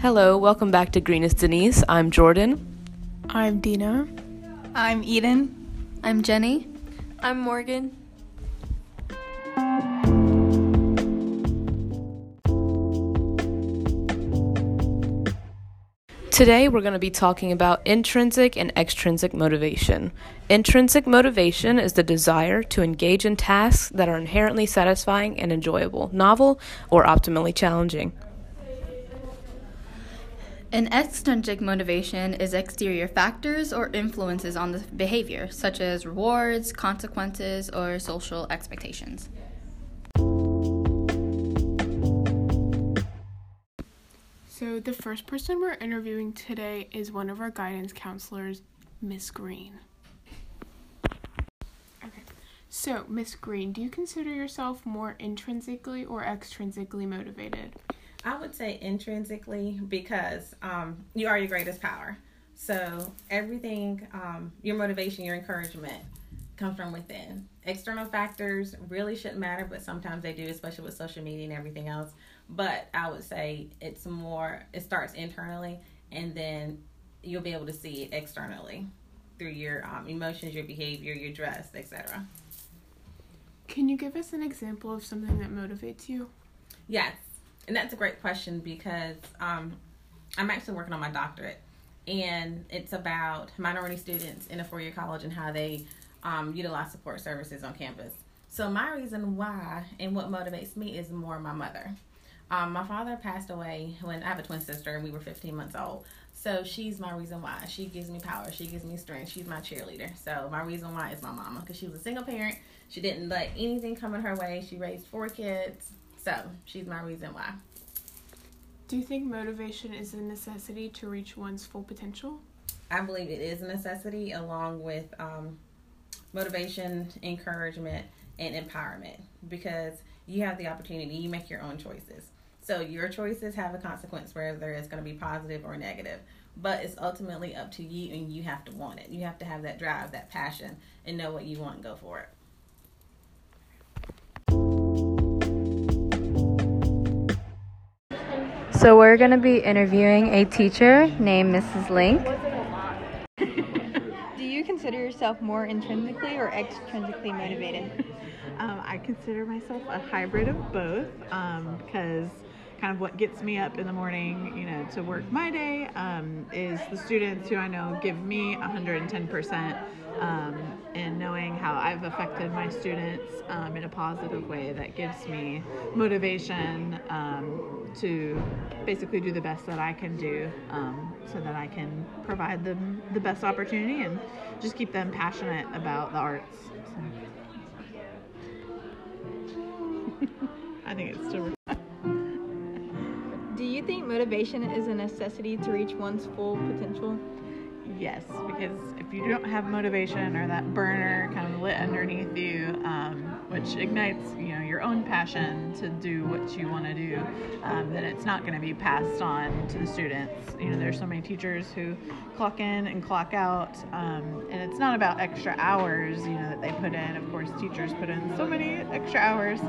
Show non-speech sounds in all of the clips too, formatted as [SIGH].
Hello, welcome back to Green is Denise. I'm Jordan. I'm Dina. I'm Eden. I'm Jenny. I'm Morgan. Today, we're going to be talking about intrinsic and extrinsic motivation. Intrinsic motivation is the desire to engage in tasks that are inherently satisfying and enjoyable, novel, or optimally challenging. An extrinsic motivation is exterior factors or influences on the behavior, such as rewards, consequences, or social expectations. So, the first person we're interviewing today is one of our guidance counselors, Miss Green. Okay. So, Miss Green, do you consider yourself more intrinsically or extrinsically motivated? I would say intrinsically because um, you are your greatest power. So everything, um, your motivation, your encouragement comes from within. External factors really shouldn't matter, but sometimes they do, especially with social media and everything else. But I would say it's more, it starts internally and then you'll be able to see it externally through your um, emotions, your behavior, your dress, etc. Can you give us an example of something that motivates you? Yes, and that's a great question because um, I'm actually working on my doctorate, and it's about minority students in a four-year college and how they um, utilize support services on campus. So my reason why and what motivates me is more my mother. Um, my father passed away when I have a twin sister and we were 15 months old. So she's my reason why. She gives me power. She gives me strength. She's my cheerleader. So my reason why is my mama because she was a single parent. She didn't let anything come in her way. She raised four kids. So she's my reason why. Do you think motivation is a necessity to reach one's full potential? I believe it is a necessity along with um, motivation, encouragement, and empowerment because you have the opportunity, you make your own choices. So your choices have a consequence whether it's going to be positive or negative. But it's ultimately up to you and you have to want it. You have to have that drive, that passion, and know what you want and go for it. So, we're going to be interviewing a teacher named Mrs. Link. Do you consider yourself more intrinsically or extrinsically motivated? [LAUGHS] Um, I consider myself a hybrid of both um, because kind of what gets me up in the morning, you know, to work my day um, is the students who I know give me 110%. Um, and knowing how I've affected my students um, in a positive way that gives me motivation um, to basically do the best that I can do um, so that I can provide them the best opportunity and just keep them passionate about the arts. So. [LAUGHS] I think it's still. Do you think motivation is a necessity to reach one's full potential? Yes, because if you don't have motivation or that burner kind of lit underneath you, um, which ignites you know your own passion to do what you want to do, um, then it's not going to be passed on to the students. You know, there's so many teachers who clock in and clock out, um, and it's not about extra hours you know that they put in. Of course, teachers put in so many extra hours,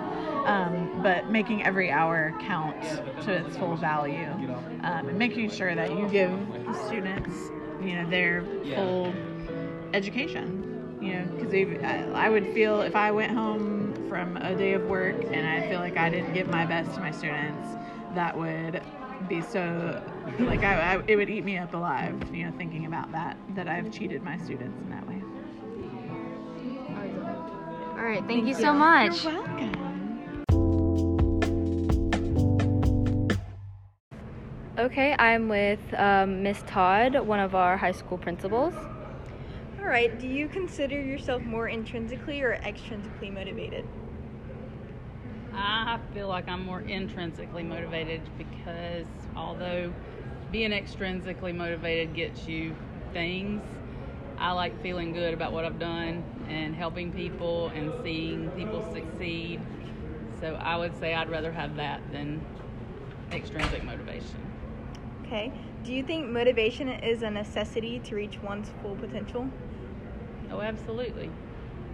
um, but making every hour count to its full value, um, and making sure that you give the students you know their full education you know because I, I would feel if i went home from a day of work and i feel like i didn't give my best to my students that would be so like I, I, it would eat me up alive you know thinking about that that i've cheated my students in that way. All right thank, thank you, you. so much. You're welcome Okay, I'm with um, Miss Todd, one of our high school principals. All right, do you consider yourself more intrinsically or extrinsically motivated? I feel like I'm more intrinsically motivated because although being extrinsically motivated gets you things, I like feeling good about what I've done and helping people and seeing people succeed. So I would say I'd rather have that than extrinsic motivation. Okay. Do you think motivation is a necessity to reach one's full potential? Oh, absolutely.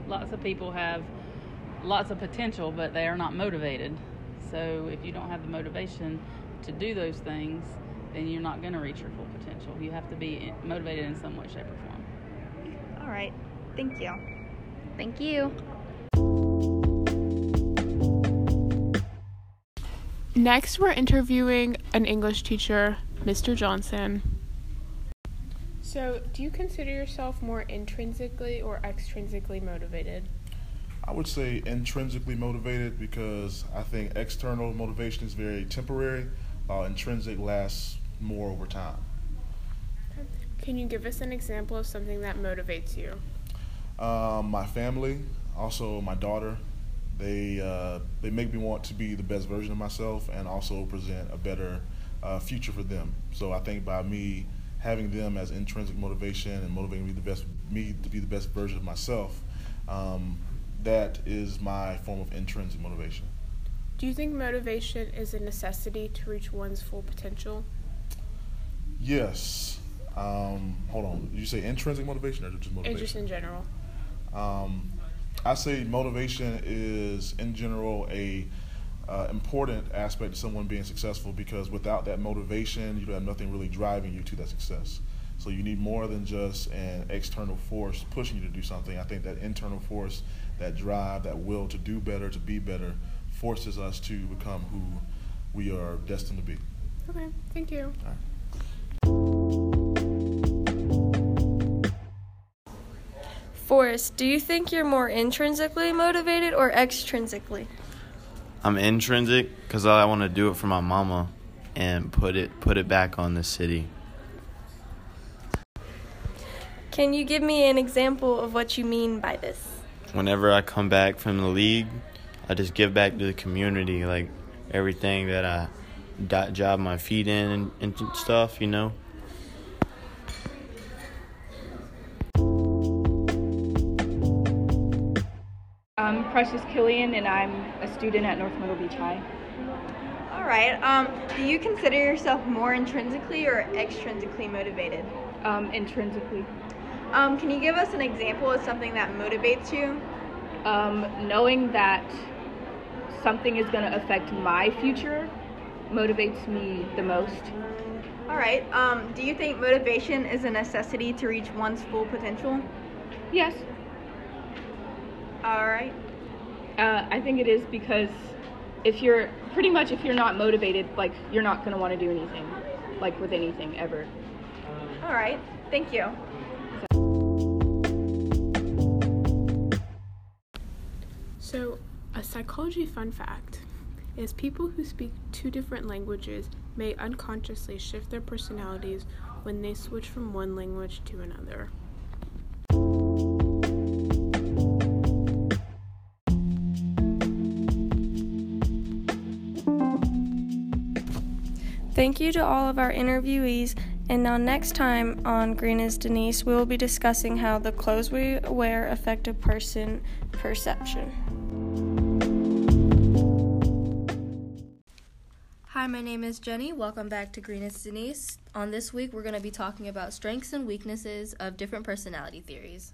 Lots of people have lots of potential, but they are not motivated. So if you don't have the motivation to do those things, then you're not going to reach your full potential. You have to be motivated in some way, shape, or form. All right. Thank you. Thank you. Next, we're interviewing an English teacher, Mr. Johnson. So, do you consider yourself more intrinsically or extrinsically motivated? I would say intrinsically motivated because I think external motivation is very temporary, while intrinsic lasts more over time. Can you give us an example of something that motivates you? Um, my family, also my daughter, they uh, they make me want to be the best version of myself and also present a better uh, future for them. So I think by me having them as intrinsic motivation and motivating me the best me to be the best version of myself, um, that is my form of intrinsic motivation. Do you think motivation is a necessity to reach one's full potential? Yes. Um, hold on. Did you say intrinsic motivation or just motivation? Just in general. Um, I say motivation is, in general, a uh, important aspect of someone being successful because without that motivation, you have nothing really driving you to that success. So you need more than just an external force pushing you to do something. I think that internal force, that drive, that will to do better, to be better, forces us to become who we are destined to be. Okay, thank you. Forrest, do you think you're more intrinsically motivated or extrinsically? I'm intrinsic because I want to do it for my mama and put it put it back on the city. Can you give me an example of what you mean by this? Whenever I come back from the league, I just give back to the community, like everything that I job my feet in and, and stuff, you know. Precious Killian, and I'm a student at North Myrtle Beach High. All right. Um, do you consider yourself more intrinsically or extrinsically motivated? Um, intrinsically. Um, can you give us an example of something that motivates you? Um, knowing that something is going to affect my future motivates me the most. All right. Um, do you think motivation is a necessity to reach one's full potential? Yes. All right. Uh, I think it is because if you're pretty much if you're not motivated, like you're not going to want to do anything, like with anything ever. All right. Thank you. So, a psychology fun fact is people who speak two different languages may unconsciously shift their personalities when they switch from one language to another. Thank you to all of our interviewees. And now, next time on Green is Denise, we will be discussing how the clothes we wear affect a person perception. Hi, my name is Jenny. Welcome back to Green is Denise. On this week, we're going to be talking about strengths and weaknesses of different personality theories.